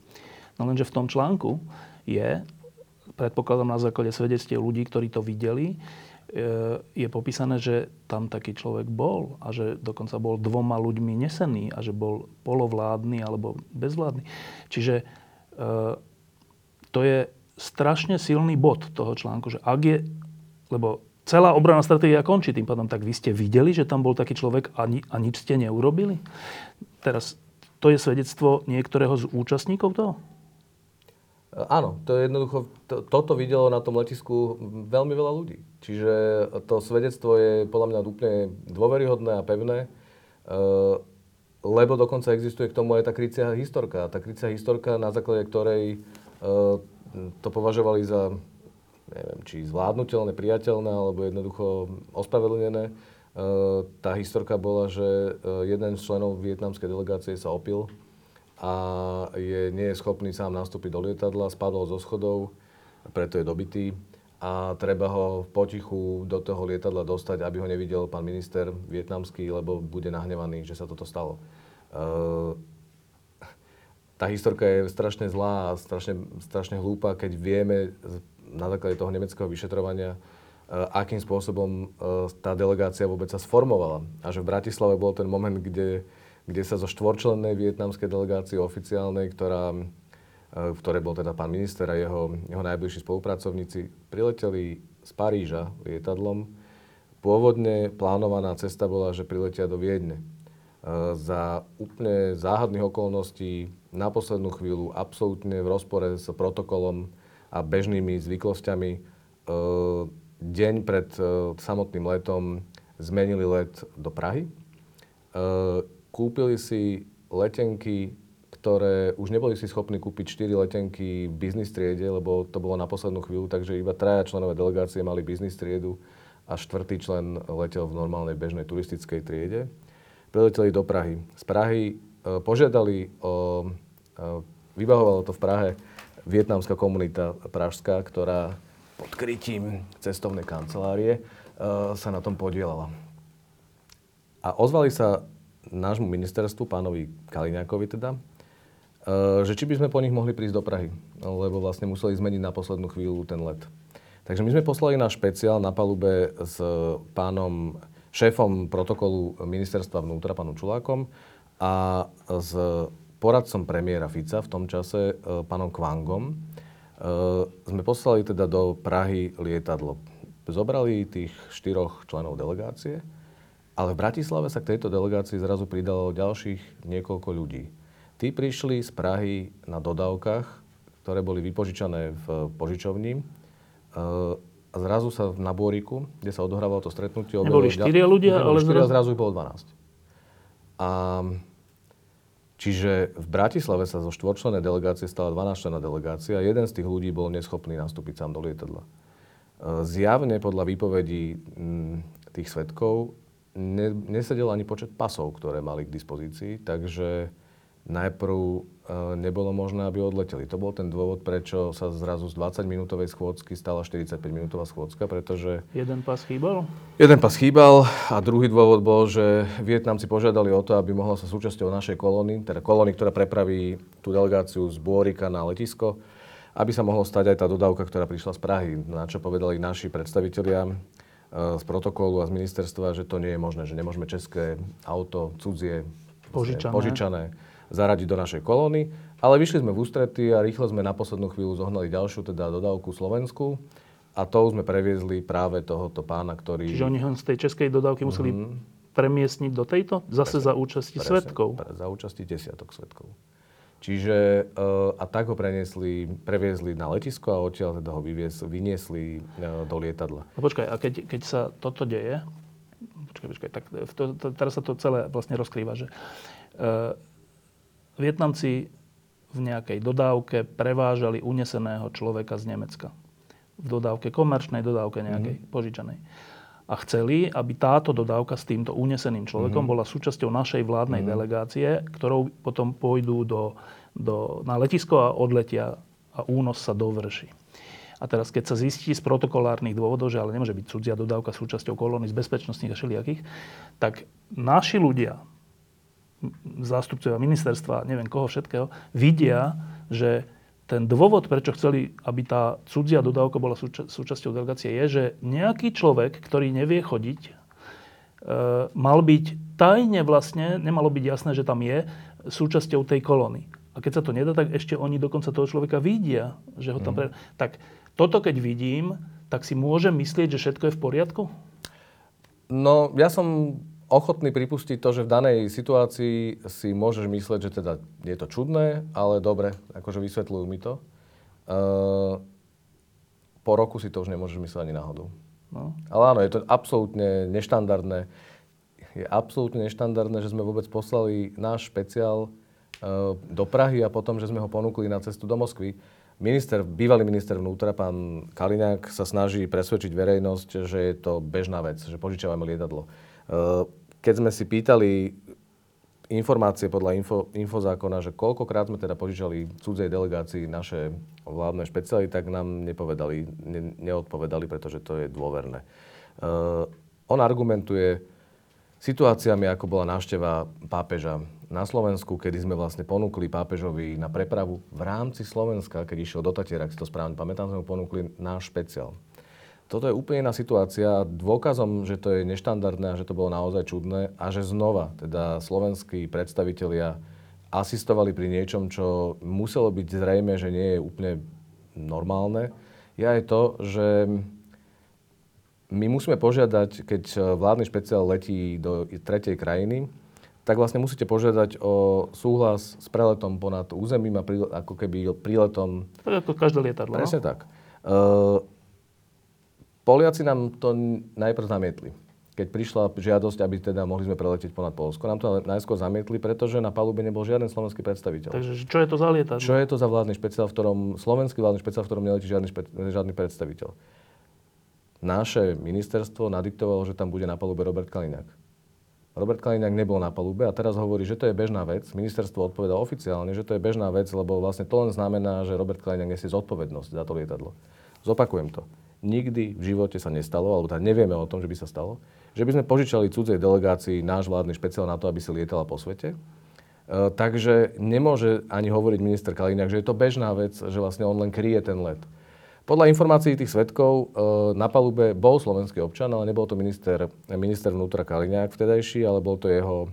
No lenže v tom článku je, predpokladám na základe svedectiev ľudí, ktorí to videli, je popísané, že tam taký človek bol a že dokonca bol dvoma ľuďmi nesený a že bol polovládny alebo bezvládny. Čiže e, to je strašne silný bod toho článku, že ak je, lebo celá obranná stratégia končí tým pádom. Tak vy ste videli, že tam bol taký človek a, ni- a nič ste neurobili? Teraz, to je svedectvo niektorého z účastníkov toho? Áno, to je jednoducho, to, toto videlo na tom letisku veľmi veľa ľudí. Čiže to svedectvo je podľa mňa úplne dôveryhodné a pevné, e, lebo dokonca existuje k tomu aj tá krycia historka. Tá krycia historka, na základe ktorej e, to považovali za, neviem, či zvládnutelné, priateľné, alebo jednoducho ospravedlnené. E, tá historka bola, že jeden z členov vietnamskej delegácie sa opil a je, nie je schopný sám nastúpiť do lietadla, spadol zo schodov, preto je dobitý a treba ho potichu do toho lietadla dostať, aby ho nevidel pán minister vietnamský, lebo bude nahnevaný, že sa toto stalo. Uh, tá historka je strašne zlá a strašne, strašne hlúpa, keď vieme na základe toho nemeckého vyšetrovania, uh, akým spôsobom uh, tá delegácia vôbec sa sformovala. A že v Bratislave bol ten moment, kde kde sa zo štvorčlennej vietnamskej delegácie oficiálnej, ktorá, e, v ktorej bol teda pán minister a jeho, jeho najbližší spolupracovníci, prileteli z Paríža lietadlom. Pôvodne plánovaná cesta bola, že priletia do Viedne. E, za úplne záhadných okolností na poslednú chvíľu, absolútne v rozpore s protokolom a bežnými zvyklosťami, e, deň pred samotným letom zmenili let do Prahy kúpili si letenky, ktoré už neboli si schopní kúpiť 4 letenky v biznis triede, lebo to bolo na poslednú chvíľu, takže iba traja členové delegácie mali biznis triedu a štvrtý člen letel v normálnej bežnej turistickej triede. Prileteli do Prahy. Z Prahy e, požiadali o... E, to v Prahe vietnamská komunita pražská, ktorá pod krytím cestovnej kancelárie e, sa na tom podielala. A ozvali sa nášmu ministerstvu, pánovi Kaliňákovi teda, eh, že či by sme po nich mohli prísť do Prahy, lebo vlastne museli zmeniť na poslednú chvíľu ten let. Takže my sme poslali náš špeciál na palube s pánom šéfom protokolu ministerstva vnútra, pánom Čulákom, a s poradcom premiéra Fica v tom čase, eh, pánom Kvangom, eh, sme poslali teda do Prahy lietadlo. Zobrali tých štyroch členov delegácie ale v Bratislave sa k tejto delegácii zrazu pridalo ďalších niekoľko ľudí. Tí prišli z Prahy na dodávkach, ktoré boli vypožičané v požičovni. E, a zrazu sa na Bôriku, kde sa odohrávalo to stretnutie... Neboli štyria ľudia, ale štyria, zrazu... zrazu ich bolo 12. A Čiže v Bratislave sa zo štvorčlenej delegácie stala 12-člená delegácia a jeden z tých ľudí bol neschopný nastúpiť sám do lietadla. E, zjavne podľa výpovedí tých svetkov ne, nesedel ani počet pasov, ktoré mali k dispozícii, takže najprv e, nebolo možné, aby odleteli. To bol ten dôvod, prečo sa zrazu z 20-minútovej schôdzky stala 45-minútová schôdzka, pretože... Jeden pas chýbal? Jeden pas chýbal a druhý dôvod bol, že Vietnamci požiadali o to, aby mohla sa súčasťou našej kolóny, teda kolóny, ktorá prepraví tú delegáciu z Bôrika na letisko, aby sa mohlo stať aj tá dodávka, ktorá prišla z Prahy, na čo povedali naši predstavitelia z protokolu a z ministerstva, že to nie je možné, že nemôžeme české auto, cudzie, požičané, požičané zaradiť do našej kolóny. Ale vyšli sme v ústrety a rýchlo sme na poslednú chvíľu zohnali ďalšiu teda dodávku Slovensku. A to sme previezli práve tohoto pána, ktorý... Čiže oni ho z tej českej dodávky museli mm-hmm. premiestniť do tejto? Zase presne, za účasti presne, svetkov? Pre, za účasti desiatok svetkov. Čiže uh, a tak ho preniesli, previezli na letisko a odtiaľ teda ho vyvies, vyniesli uh, do lietadla. No počkaj, a keď, keď sa toto deje, počkaj, počkaj, tak to, to, teraz sa to celé vlastne rozkrýva, že uh, Vietnamci v nejakej dodávke prevážali uneseného človeka z Nemecka. V dodávke komerčnej, dodávke nejakej mm-hmm. požičanej. A chceli, aby táto dodávka s týmto uneseným človekom mm-hmm. bola súčasťou našej vládnej mm-hmm. delegácie, ktorou potom pôjdu do do, na letisko a odletia a únos sa dovrší. A teraz, keď sa zistí z protokolárnych dôvodov, že ale nemôže byť cudzia dodávka súčasťou kolóny z bezpečnostných a všelijakých, tak naši ľudia, zástupcovia ministerstva, neviem koho všetkého, vidia, že ten dôvod, prečo chceli, aby tá cudzia dodávka bola súča- súčasťou delegácie, je, že nejaký človek, ktorý nevie chodiť, e, mal byť tajne vlastne, nemalo byť jasné, že tam je, súčasťou tej kolóny. A keď sa to nedá, tak ešte oni dokonca toho človeka vidia, že ho tam... Mm. Pre... Tak toto keď vidím, tak si môžem myslieť, že všetko je v poriadku? No, ja som ochotný pripustiť to, že v danej situácii si môžeš mysleť, že teda je to čudné, ale dobre, akože vysvetľujú mi to. Uh, po roku si to už nemôžeš myslieť ani náhodou. No. Ale áno, je to absolútne neštandardné. Je absolútne neštandardné, že sme vôbec poslali náš špeciál uh, do Prahy a potom, že sme ho ponúkli na cestu do Moskvy. Minister, bývalý minister vnútra, pán Kaliňák, sa snaží presvedčiť verejnosť, že je to bežná vec, že požičiavame lietadlo. Uh, keď sme si pýtali informácie podľa info, infozákona, že koľkokrát sme teda požičali cudzej delegácii naše vládne špeciály, tak nám nepovedali, ne, neodpovedali, pretože to je dôverné. Uh, on argumentuje situáciami, ako bola návšteva pápeža na Slovensku, kedy sme vlastne ponúkli pápežovi na prepravu v rámci Slovenska, keď išiel do Tatier, ak si to správne pamätám, sme mu ponúkli náš špeciál. Toto je úplne iná situácia. Dôkazom, že to je neštandardné a že to bolo naozaj čudné a že znova teda slovenskí predstavitelia asistovali pri niečom, čo muselo byť zrejme, že nie je úplne normálne, je aj to, že my musíme požiadať, keď vládny špeciál letí do tretej krajiny, tak vlastne musíte požiadať o súhlas s preletom ponad územím a ako keby príletom... Tak ako každé lietadlo. Presne no? tak. Uh, Poliaci nám to najprv zamietli. Keď prišla žiadosť, aby teda mohli sme preletieť ponad Polsko, nám to najskôr zamietli, pretože na palube nebol žiaden slovenský predstaviteľ. Takže čo je to za lietadlo? Čo je to za vládny špeciál, v ktorom, slovenský vládny špeciál, v ktorom neletí žiadny, špe, žiadny predstaviteľ? Naše ministerstvo nadiktovalo, že tam bude na palube Robert Kaliňák. Robert Kaliňák nebol na palube a teraz hovorí, že to je bežná vec. Ministerstvo odpovedalo oficiálne, že to je bežná vec, lebo vlastne to len znamená, že Robert Kaliňák nesie zodpovednosť za to lietadlo. Zopakujem to nikdy v živote sa nestalo, alebo teda nevieme o tom, že by sa stalo, že by sme požičali cudzej delegácii náš vládny špeciál na to, aby si lietala po svete. E, takže nemôže ani hovoriť minister Kaliňák, že je to bežná vec, že vlastne on len kryje ten let. Podľa informácií tých svetkov e, na palube bol slovenský občan, ale nebol to minister, minister vnútra Kaliňák vtedajší, ale bol to jeho e,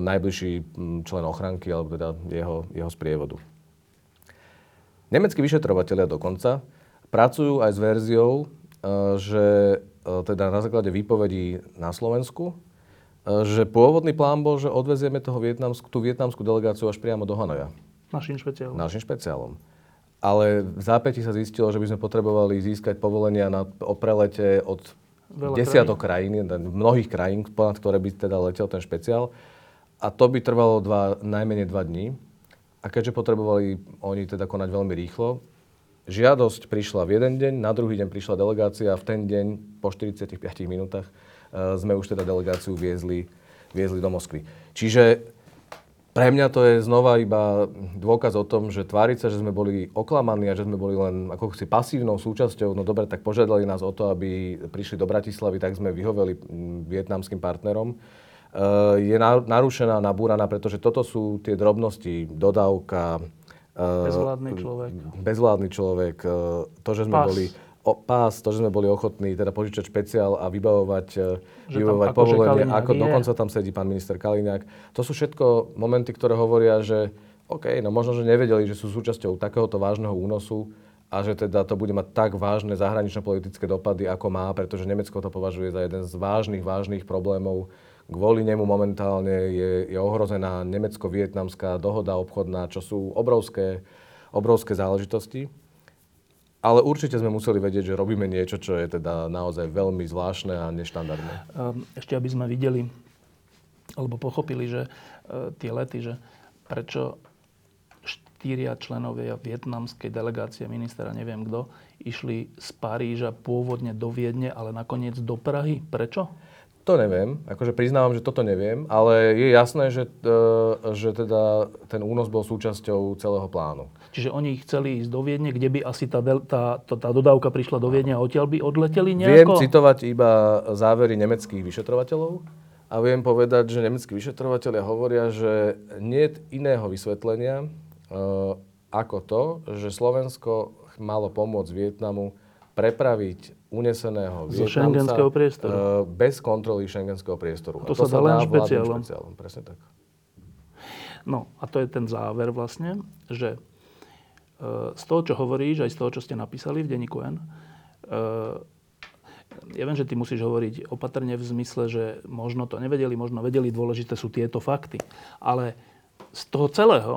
najbližší člen ochranky, alebo teda jeho, jeho sprievodu. Nemeckí vyšetrovateľia dokonca pracujú aj s verziou, e, že e, teda na základe výpovedí na Slovensku, e, že pôvodný plán bol, že odvezieme toho vietnamsku, tú vietnamskú delegáciu až priamo do Hanoja. Našim špeciálom. Našim špeciálom. Ale v zápäti sa zistilo, že by sme potrebovali získať povolenia na, o prelete od Veľa desiatok krajín, krajín, mnohých krajín, ponad ktoré by teda letel ten špeciál. A to by trvalo dva, najmenej dva dní. A keďže potrebovali oni teda konať veľmi rýchlo, Žiadosť prišla v jeden deň, na druhý deň prišla delegácia a v ten deň, po 45 minútach, e, sme už teda delegáciu viezli, viezli do Moskvy. Čiže pre mňa to je znova iba dôkaz o tom, že tváriť sa, že sme boli oklamaní a že sme boli len ako si pasívnou súčasťou, no dobre, tak požiadali nás o to, aby prišli do Bratislavy, tak sme vyhoveli vietnamským partnerom. E, je narušená, nabúraná, pretože toto sú tie drobnosti, dodávka, Bezvládny človek. Bezvládny človek. To, že sme pás. boli o, pás, to, že sme boli ochotní teda požičať špeciál a vybavovať, že vybavovať tam, povolenie, ako je. dokonca tam sedí pán minister Kaliňák. To sú všetko momenty, ktoré hovoria, že OK, no možno, že nevedeli, že sú súčasťou takéhoto vážneho únosu a že teda to bude mať tak vážne zahranično-politické dopady, ako má, pretože Nemecko to považuje za jeden z vážnych, vážnych problémov Kvôli nemu momentálne je, je ohrozená nemecko-vietnamská dohoda obchodná, čo sú obrovské, obrovské záležitosti. Ale určite sme museli vedieť, že robíme niečo, čo je teda naozaj veľmi zvláštne a neštandardné. Ehm, ešte aby sme videli, alebo pochopili, že e, tie lety, že prečo štyria členovia vietnamskej delegácie, ministera neviem kto, išli z Paríža pôvodne do Viedne, ale nakoniec do Prahy. Prečo? To neviem, akože priznávam, že toto neviem, ale je jasné, že, e, že teda ten únos bol súčasťou celého plánu. Čiže oni chceli ísť do Viedne, kde by asi tá, tá, tá, tá dodávka prišla do Viedne a odtiaľ by odleteli nejako? Viem citovať iba závery nemeckých vyšetrovateľov a viem povedať, že nemeckí vyšetrovateľia hovoria, že nie je iného vysvetlenia uh, ako to, že Slovensko malo pomôcť Vietnamu prepraviť uneseného Zo šengenského priestoru. Bez kontroly šengenského priestoru. To, to sa, dá len špeciálom. špeciálom. Presne tak. No a to je ten záver vlastne, že uh, z toho, čo hovoríš, aj z toho, čo ste napísali v denníku N, ja viem, že ty musíš hovoriť opatrne v zmysle, že možno to nevedeli, možno vedeli, dôležité sú tieto fakty. Ale z toho celého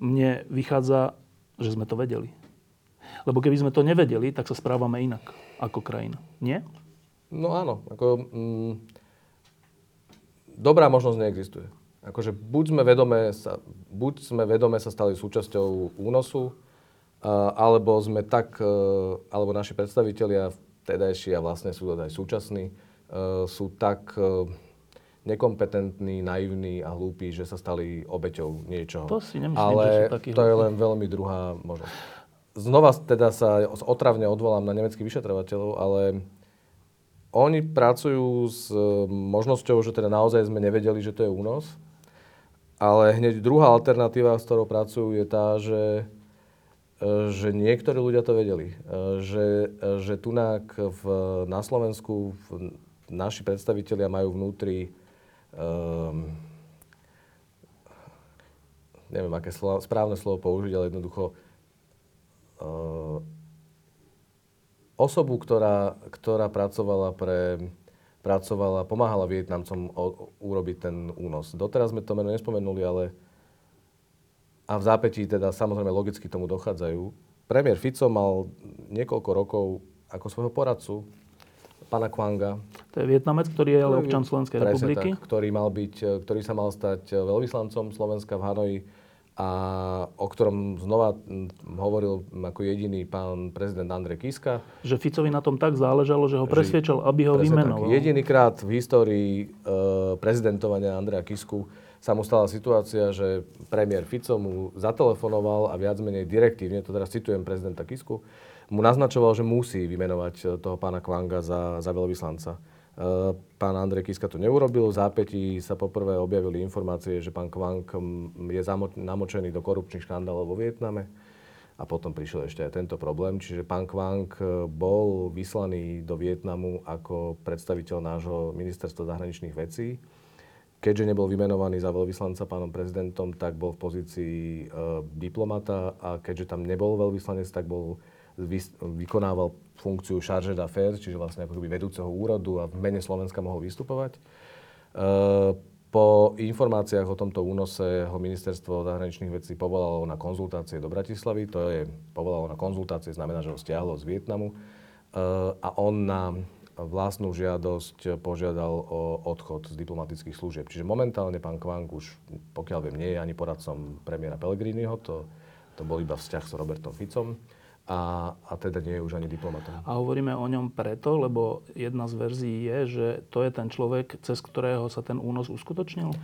mne vychádza, že sme to vedeli. Lebo keby sme to nevedeli, tak sa správame inak ako krajina. Nie? No áno. Ako, mm, dobrá možnosť neexistuje. Akože buď sme vedome sa, buď sme vedome sa stali súčasťou únosu, alebo sme tak, e, alebo naši predstavitelia vtedajší a vlastne sú aj súčasní, e, sú tak e, nekompetentní, naivní a hlúpi, že sa stali obeťou niečoho. To si nemyslím, Ale že sú takí to je hlúpi. len veľmi druhá možnosť. Znova teda sa otravne odvolám na nemeckých vyšetrovateľov, ale oni pracujú s možnosťou, že teda naozaj sme nevedeli, že to je únos. Ale hneď druhá alternatíva, s ktorou pracujú, je tá, že, e, že niektorí ľudia to vedeli. E, Že, že tunák v, na Slovensku v, naši predstavitelia majú vnútri um, neviem, aké slovo, správne slovo použiť, ale jednoducho osobu, ktorá, ktorá pracovala pre pracovala, pomáhala Vietnamcom o, urobiť ten únos. Doteraz sme to meno nespomenuli, ale a v zápätí teda samozrejme logicky tomu dochádzajú. Premiér Fico mal niekoľko rokov ako svojho poradcu pana Kwanga. To je Vietnamec, ktorý je ale občan Slovenskej republiky. Tak, ktorý, mal byť, ktorý sa mal stať veľvyslancom Slovenska v Hanoji a o ktorom znova hovoril ako jediný pán prezident Andrej Kiska. Že Ficovi na tom tak záležalo, že ho presviečal, aby ho vymenoval. Tak. Jedinýkrát v histórii e, prezidentovania Andreja Kisku sa mu stala situácia, že premiér Fico mu zatelefonoval a viac menej direktívne, to teraz citujem prezidenta Kisku, mu naznačoval, že musí vymenovať e, toho pána Kvanga za, za veľvyslanca. E, pán Andrej Kiska to neurobil. V zápätí sa poprvé objavili informácie, že pán Kvang mm, je namočený do korupčných škandálov vo Vietname. A potom prišiel ešte aj tento problém. Čiže pán Kvang e, bol vyslaný do Vietnamu ako predstaviteľ nášho ministerstva zahraničných vecí. Keďže nebol vymenovaný za veľvyslanca pánom prezidentom, tak bol v pozícii e, diplomata a keďže tam nebol veľvyslanec, tak bol vykonával funkciu charge d'affaires, čiže vlastne ako keby vedúceho úradu a v mene Slovenska mohol vystupovať. E, po informáciách o tomto únose ho ministerstvo zahraničných vecí povolalo na konzultácie do Bratislavy. To je, povolalo na konzultácie, znamená, že ho stiahlo z Vietnamu. E, a on na vlastnú žiadosť požiadal o odchod z diplomatických služieb. Čiže momentálne pán Kvang už, pokiaľ viem, nie je ani poradcom premiéra Pellegriniho, to, to bol iba vzťah s Robertom Ficom a, a teda nie je už ani diplomatom. A hovoríme o ňom preto, lebo jedna z verzií je, že to je ten človek, cez ktorého sa ten únos uskutočnil? E,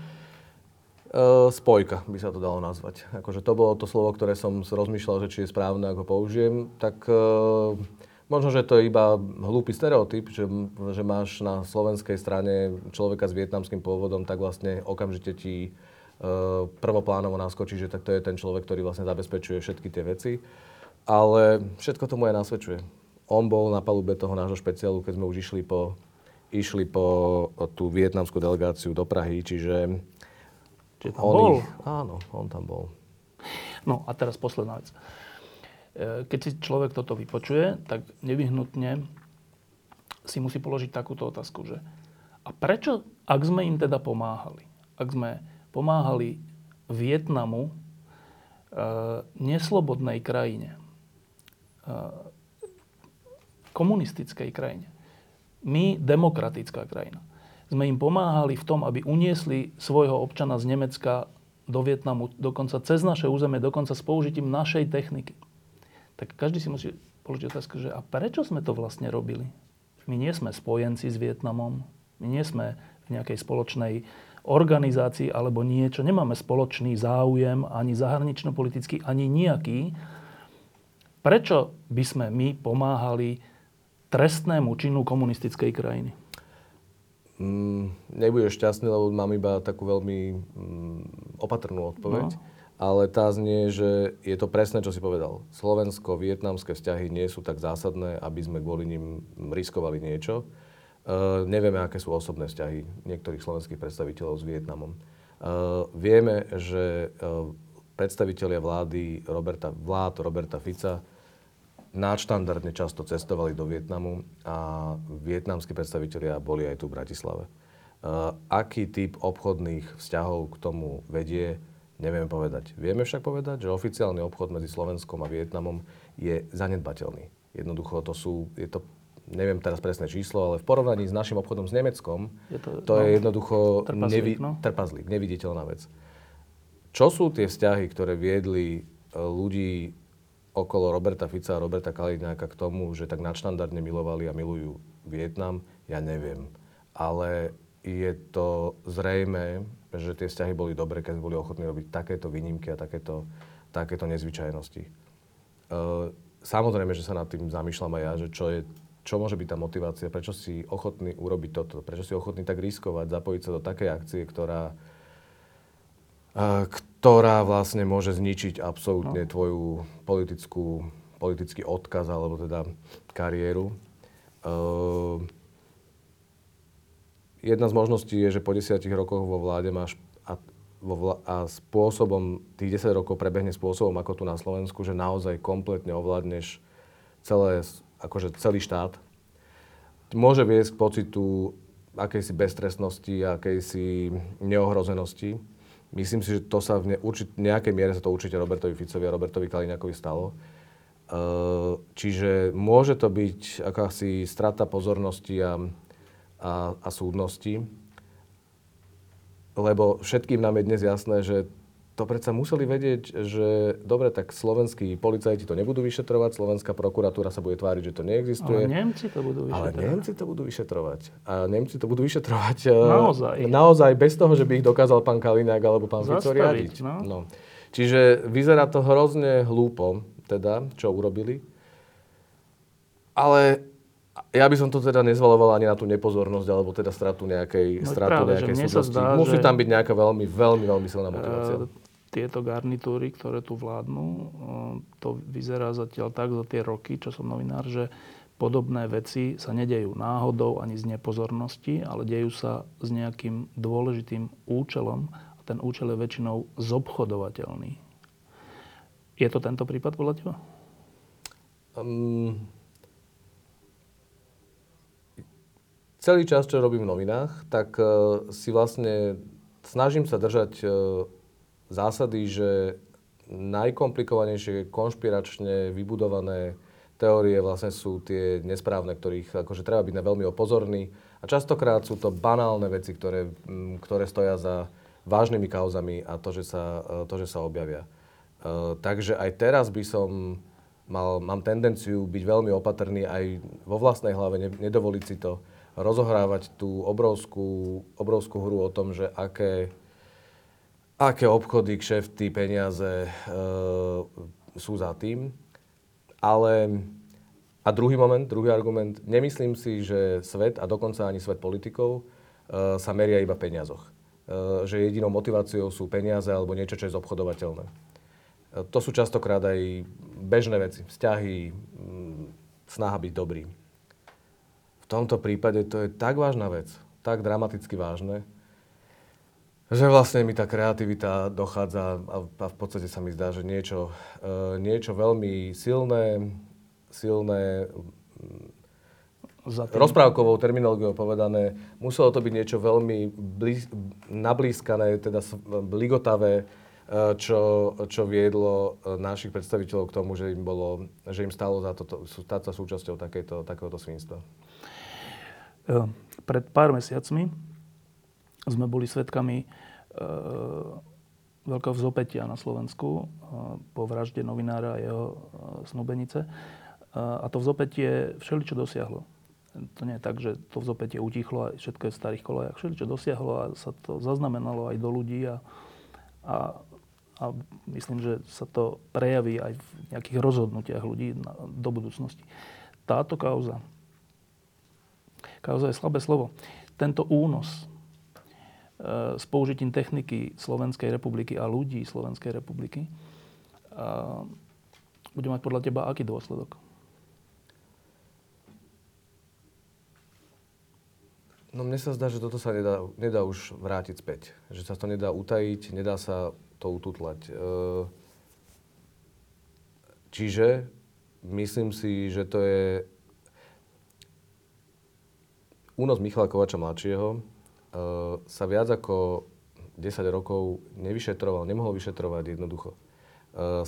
spojka by sa to dalo nazvať. Akože to bolo to slovo, ktoré som rozmýšľal, že či je správne, ako použijem. Tak e, možno, že to je iba hlúpy stereotyp, že, že máš na slovenskej strane človeka s vietnamským pôvodom, tak vlastne okamžite ti e, prvoplánovo naskočí, že tak to je ten človek, ktorý vlastne zabezpečuje všetky tie veci. Ale všetko tomu aj nasvedčuje. On bol na palube toho nášho špeciálu, keď sme už išli po, išli po tú vietnamskú delegáciu do Prahy, čiže... Čiže tam on bol? Ich, áno, on tam bol. No a teraz posledná vec. E, Keď si človek toto vypočuje, tak nevyhnutne si musí položiť takúto otázku, že a prečo, ak sme im teda pomáhali, ak sme pomáhali Vietnamu, e, neslobodnej krajine, komunistickej krajine, my, demokratická krajina, sme im pomáhali v tom, aby uniesli svojho občana z Nemecka do Vietnamu, dokonca cez naše územie, dokonca s použitím našej techniky. Tak každý si musí položiť otázku, že a prečo sme to vlastne robili? My nie sme spojenci s Vietnamom, my nie sme v nejakej spoločnej organizácii alebo niečo, nemáme spoločný záujem ani zahranično-politický, ani nejaký. Prečo by sme my pomáhali trestnému činu komunistickej krajiny? Mm, nebudeš šťastný, lebo mám iba takú veľmi mm, opatrnú odpoveď. No. Ale tá znie, že je to presne, čo si povedal. Slovensko-vietnamské vzťahy nie sú tak zásadné, aby sme kvôli nim riskovali niečo. Uh, nevieme, aké sú osobné vzťahy niektorých slovenských predstaviteľov s Vietnamom. Uh, vieme, že uh, predstavitelia vlády Roberta, vlád Roberta Fica nadštandardne často cestovali do Vietnamu a vietnamskí predstavitelia boli aj tu v Bratislave. Uh, aký typ obchodných vzťahov k tomu vedie, nevieme povedať. Vieme však povedať, že oficiálny obchod medzi Slovenskom a Vietnamom je zanedbateľný. Jednoducho to sú, je to neviem teraz presné číslo, ale v porovnaní s našim obchodom s Nemeckom, je to, to no, je jednoducho trpazlík, nevi, no? trpazlík, neviditeľná vec. Čo sú tie vzťahy, ktoré viedli e, ľudí okolo Roberta Fica a Roberta Kaliňáka k tomu, že tak nadštandardne milovali a milujú Vietnam, ja neviem. Ale je to zrejme, že tie vzťahy boli dobré, keď boli ochotní robiť takéto výnimky a takéto, takéto nezvyčajnosti. E, samozrejme, že sa nad tým zamýšľam aj ja, že čo je čo môže byť tá motivácia, prečo si ochotný urobiť toto, prečo si ochotný tak riskovať, zapojiť sa do takej akcie, ktorá, ktorá vlastne môže zničiť absolútne no. tvoju politickú, politický odkaz alebo teda kariéru. Uh, jedna z možností je, že po desiatich rokoch vo vláde máš a, vo vla, a spôsobom, tých 10 rokov prebehne spôsobom ako tu na Slovensku, že naozaj kompletne ovládneš celé akože celý štát, môže viesť k pocitu akejsi beztrestnosti, akejsi neohrozenosti. Myslím si, že to sa v ne, určit, nejakej miere sa to určite Robertovi Ficovi a Robertovi Kaliňakovi stalo. Uh, čiže môže to byť akási strata pozornosti a, a, a súdnosti, lebo všetkým nám je dnes jasné, že to predsa museli vedieť, že dobre, tak slovenskí policajti to nebudú vyšetrovať, slovenská prokuratúra sa bude tváriť, že to neexistuje. Ale Nemci to budú vyšetrovať. Ale Nemci to budú vyšetrovať. A Nemci to budú vyšetrovať e, naozaj, naozaj bez toho, že by ich dokázal pán Kalinák alebo pán Fico riadiť. No. No. Čiže vyzerá to hrozne hlúpo, teda, čo urobili. Ale ja by som to teda nezvaloval ani na tú nepozornosť, alebo teda stratu nejakej, no, stratu práve, nejakej súdnosti. Musí že... tam byť nejaká veľmi, veľmi, veľmi silná motivácia. Uh, tieto garnitúry, ktoré tu vládnu, eh, to vyzerá zatiaľ tak za tie roky, čo som novinár, že podobné veci sa nedejú náhodou ani z nepozornosti, ale dejú sa s nejakým dôležitým účelom a ten účel je väčšinou zobchodovateľný. Je to tento prípad podľa teba? Um, celý čas, čo robím v novinách, tak uh, si vlastne snažím sa držať uh, zásady, že najkomplikovanejšie konšpiračne vybudované teórie vlastne sú tie nesprávne, ktorých akože treba byť veľmi opozorný. A častokrát sú to banálne veci, ktoré, ktoré stoja za vážnymi kauzami a to, že sa, to, že sa objavia. Uh, takže aj teraz by som mal, mám tendenciu byť veľmi opatrný aj vo vlastnej hlave, ne, nedovoliť si to, rozohrávať tú obrovskú, obrovskú hru o tom, že aké aké obchody, kšefty, peniaze e, sú za tým. Ale a druhý moment, druhý argument, nemyslím si, že svet a dokonca ani svet politikov e, sa meria iba v peniazoch. E, že jedinou motiváciou sú peniaze alebo niečo, čo je zobchodovateľné. E, to sú častokrát aj bežné veci, vzťahy, m, snaha byť dobrý. V tomto prípade to je tak vážna vec, tak dramaticky vážne, že vlastne mi tá kreativita dochádza a, a v podstate sa mi zdá, že niečo, uh, niečo veľmi silné, silné tým... rozprávkovou terminológiou povedané, muselo to byť niečo veľmi blíz, nablískané, teda ligotavé, uh, čo, čo viedlo uh, našich predstaviteľov k tomu, že im, bolo, že im stalo za to, stať sa súčasťou takéto, takéhoto svinstva. Pred pár mesiacmi sme boli svetkami e, veľkého vzopetia na Slovensku e, po vražde novinára a jeho e, snúbenice. E, a to vzopetie všeličo dosiahlo. To nie je tak, že to vzopetie utichlo a všetko je v starých kolejach. Všeličo dosiahlo a sa to zaznamenalo aj do ľudí a, a, a myslím, že sa to prejaví aj v nejakých rozhodnutiach ľudí na, do budúcnosti. Táto kauza, kauza je slabé slovo, tento únos s použitím techniky Slovenskej republiky a ľudí Slovenskej republiky, bude mať podľa teba aký dôsledok? No mne sa zdá, že toto sa nedá, nedá už vrátiť späť. Že sa to nedá utajiť, nedá sa to ututlať. E, čiže myslím si, že to je únos Michala Kovača mladšieho, sa viac ako 10 rokov nevyšetroval, nemohol vyšetrovať jednoducho.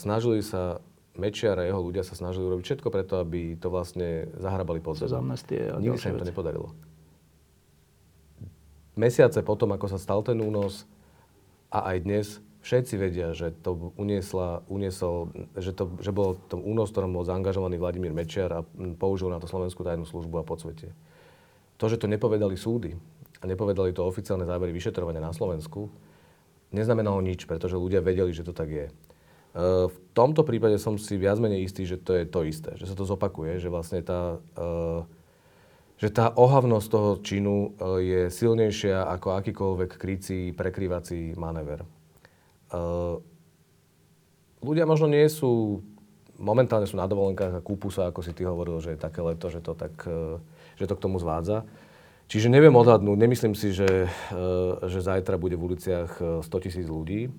Snažili sa Mečiar a jeho ľudia sa snažili urobiť všetko preto, aby to vlastne zahrabali pod a Nikdy sa im to veci. nepodarilo. Mesiace potom, ako sa stal ten únos a aj dnes, všetci vedia, že to uniesla, uniesol, že, to, že bol to únos, ktorom bol zaangažovaný Vladimír Mečiar a použil na to Slovenskú tajnú službu a podsvetie. To, že to nepovedali súdy a nepovedali to oficiálne závery vyšetrovania na Slovensku, neznamenalo nič, pretože ľudia vedeli, že to tak je. E, V tomto prípade som si viac menej istý, že to je to isté, že sa to zopakuje, že vlastne tá, e, že tá ohavnosť toho činu e, je silnejšia ako akýkoľvek krycí, prekrývací manéver. Ľudia možno nie sú, momentálne sú na dovolenkách a kúpu sa, ako si ty hovoril, že je také leto, že to, tak, že to k tomu zvádza. Čiže neviem odhadnúť, nemyslím si, že, že zajtra bude v uliciach 100 tisíc ľudí.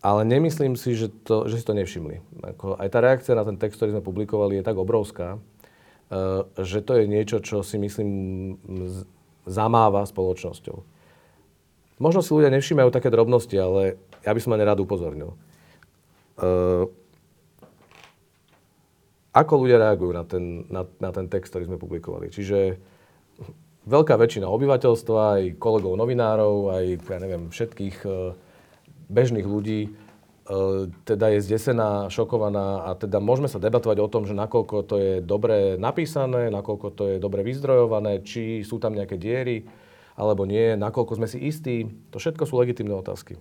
Ale nemyslím si, že, to, že si to nevšimli. Ako aj tá reakcia na ten text, ktorý sme publikovali, je tak obrovská, uh, že to je niečo, čo si myslím z- zamáva spoločnosťou. Možno si ľudia nevšímajú také drobnosti, ale ja by som ma nerád upozornil. Ako ľudia reagujú na ten, na, na ten text, ktorý sme publikovali. Čiže veľká väčšina obyvateľstva, aj kolegov novinárov, aj ja neviem, všetkých uh, bežných ľudí e, teda je zdesená, šokovaná a teda môžeme sa debatovať o tom, že nakoľko to je dobre napísané, nakoľko to je dobre vyzdrojované, či sú tam nejaké diery alebo nie, nakoľko sme si istí. To všetko sú legitimné otázky.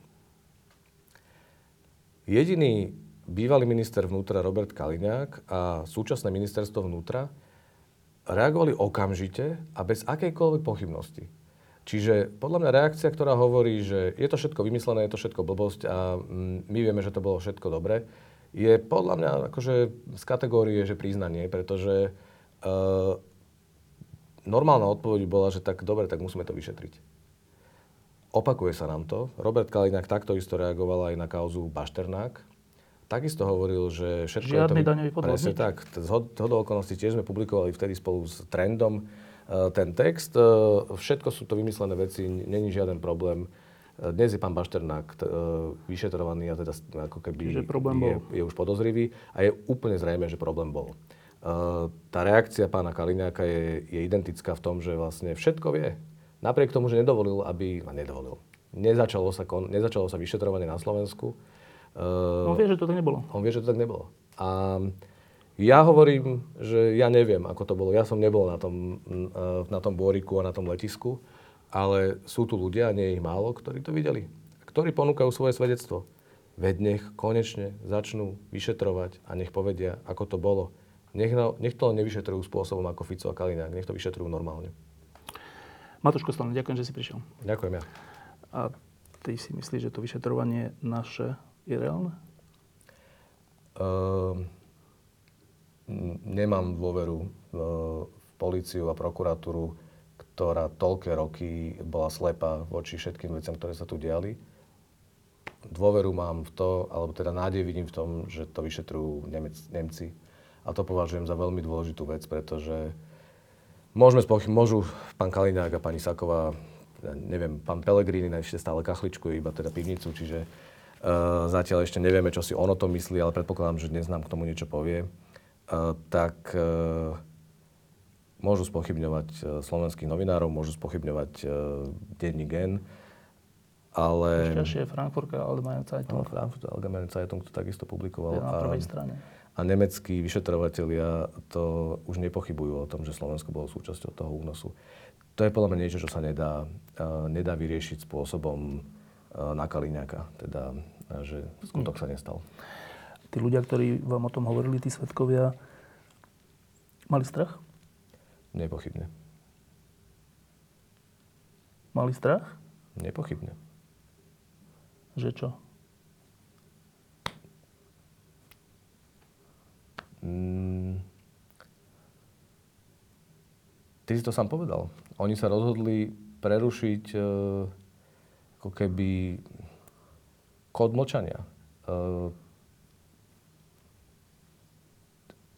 Jediný bývalý minister vnútra Robert Kaliňák a súčasné ministerstvo vnútra reagovali okamžite a bez akejkoľvek pochybnosti. Čiže podľa mňa reakcia, ktorá hovorí, že je to všetko vymyslené, je to všetko blbosť a mm, my vieme, že to bolo všetko dobre, je podľa mňa akože z kategórie, že priznanie, pretože uh, normálna odpoveď bola, že tak dobre, tak musíme to vyšetriť. Opakuje sa nám to. Robert Kaliňák takto isto reagoval aj na kauzu Bašternák. Takisto hovoril, že všetko Žiadny je to... daňový podvod, Presne tak. Z hod- hodou okolností tiež sme publikovali vtedy spolu s Trendom uh, ten text. Uh, všetko sú to vymyslené veci, není žiaden problém. Uh, Dnes je pán Bašternák vyšetrovaný a teda ako keby Čiže problém je, bol. je už podozrivý a je úplne zrejme, že problém bol. Tá reakcia pána Kaliňáka je, je identická v tom, že vlastne všetko vie. Napriek tomu, že nedovolil, aby... A nedovolil. Nezačalo sa, kon, nezačalo sa vyšetrovanie na Slovensku. Uh, On vie, že to tak nebolo. on vie, že to tak nebolo. A ja hovorím, že ja neviem, ako to bolo. Ja som nebol na tom, eh, na tom bôriku a na tom letisku, ale sú tu ľudia, a nie je ich málo, ktorí to videli. Ktorí ponúkajú svoje svedectvo. Veď nech konečne začnú vyšetrovať a nech povedia, ako to bolo. Nech, nech to nevyšetrujú spôsobom ako Fico a Kalinák. Nech to vyšetrujú normálne. Matúš Kostelný, ďakujem, že si prišiel. Ďakujem ja. A ty si myslíš, že to vyšetrovanie naše je reálne? Ehm, n- nemám dôveru v, v políciu a prokuratúru, ktorá toľké roky bola slepá voči všetkým veciam, ktoré sa tu diali. Dôveru mám v to, alebo teda nádej vidím v tom, že to vyšetrujú Nemec, Nemci. A to považujem za veľmi dôležitú vec, pretože môžeme spochyb, môžu pán Kaliňák a pani Saková, neviem, pán Pellegrini ešte stále kachličkuje iba teda pivnicu, čiže Uh, zatiaľ ešte nevieme, čo si on o tom myslí, ale predpokladám, že dnes nám k tomu niečo povie. Uh, tak uh, môžu spochybňovať slovenských novinárov, môžu spochybňovať denní gen, ale... Ešte je Frankfurter Allgemeine No, Zeitung. Frankfurt Allgemeine Zeitung to takisto publikoval. Je na prvej strane. a nemeckí vyšetrovatelia to už nepochybujú o tom, že Slovensko bolo súčasťou toho únosu. To je podľa mňa niečo, čo sa nedá, nedá vyriešiť spôsobom na Kaliňáka. Teda, uh, že skutok sa nestal. Tí ľudia, ktorí vám o tom hovorili, tí svetkovia, mali strach? Nepochybne. Mali strach? Nepochybne. Že čo? Mm. Ty si to sám povedal. Oni sa rozhodli prerušiť e, ako keby kód mlčania. E,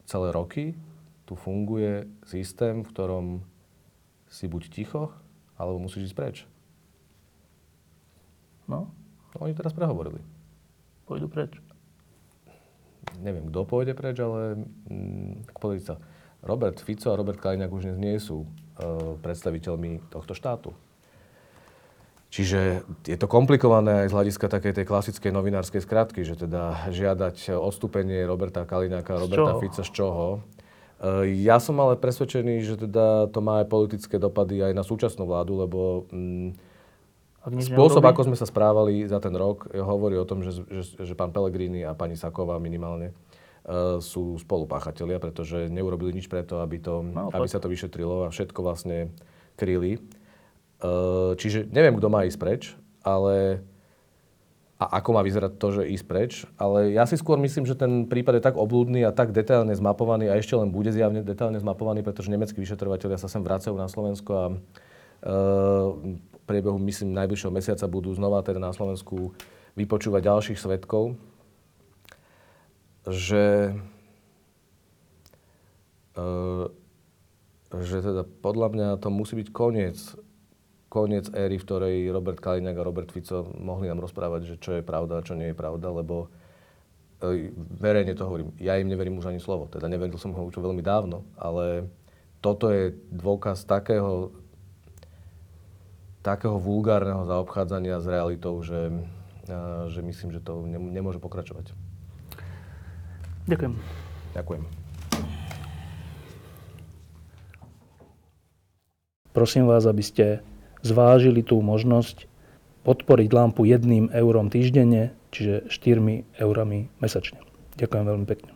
celé roky tu funguje systém, v ktorom si buď ticho, alebo musíš ísť preč. No, No, oni teraz prehovorili. pôjdu preč. Neviem, kto pôjde preč, ale mm, tak pozrite sa. Robert Fico a Robert Kaliňák už dnes nie sú e, predstaviteľmi tohto štátu. Čiže je to komplikované aj z hľadiska takej tej klasickej novinárskej skratky, že teda žiadať odstúpenie Roberta Kaliňáka a Roberta čoho? Fica z čoho. E, Ja som ale presvedčený, že teda to má aj politické dopady aj na súčasnú vládu, lebo mm, spôsob, ako sme sa správali za ten rok, hovorí o tom, že, že, že pán Pellegrini a pani Saková minimálne e, sú spolupáchatelia, pretože neurobili nič preto, aby, to, aby sa to vyšetrilo a všetko vlastne kryli. E, čiže neviem, kto má ísť preč, ale a ako má vyzerať to, že ísť preč, ale ja si skôr myslím, že ten prípad je tak oblúdny a tak detailne zmapovaný a ešte len bude zjavne detailne zmapovaný, pretože nemeckí vyšetrovateľia sa sem vracajú na Slovensko a e, v priebehu, myslím, najbližšieho mesiaca budú znova teda na Slovensku vypočúvať ďalších svetkov, že, e, že teda podľa mňa to musí byť koniec koniec éry, v ktorej Robert Kaliňák a Robert Fico mohli nám rozprávať, že čo je pravda a čo nie je pravda, lebo e, verejne to hovorím, ja im neverím už ani slovo. Teda neveril som ho už veľmi dávno, ale toto je dôkaz takého, takého vulgárneho zaobchádzania s realitou, že, e, že myslím, že to nem- nemôže pokračovať. Ďakujem. Ďakujem. Prosím vás, aby ste zvážili tú možnosť podporiť lampu jedným eurom týždenne, čiže 4 eurami mesačne. Ďakujem veľmi pekne.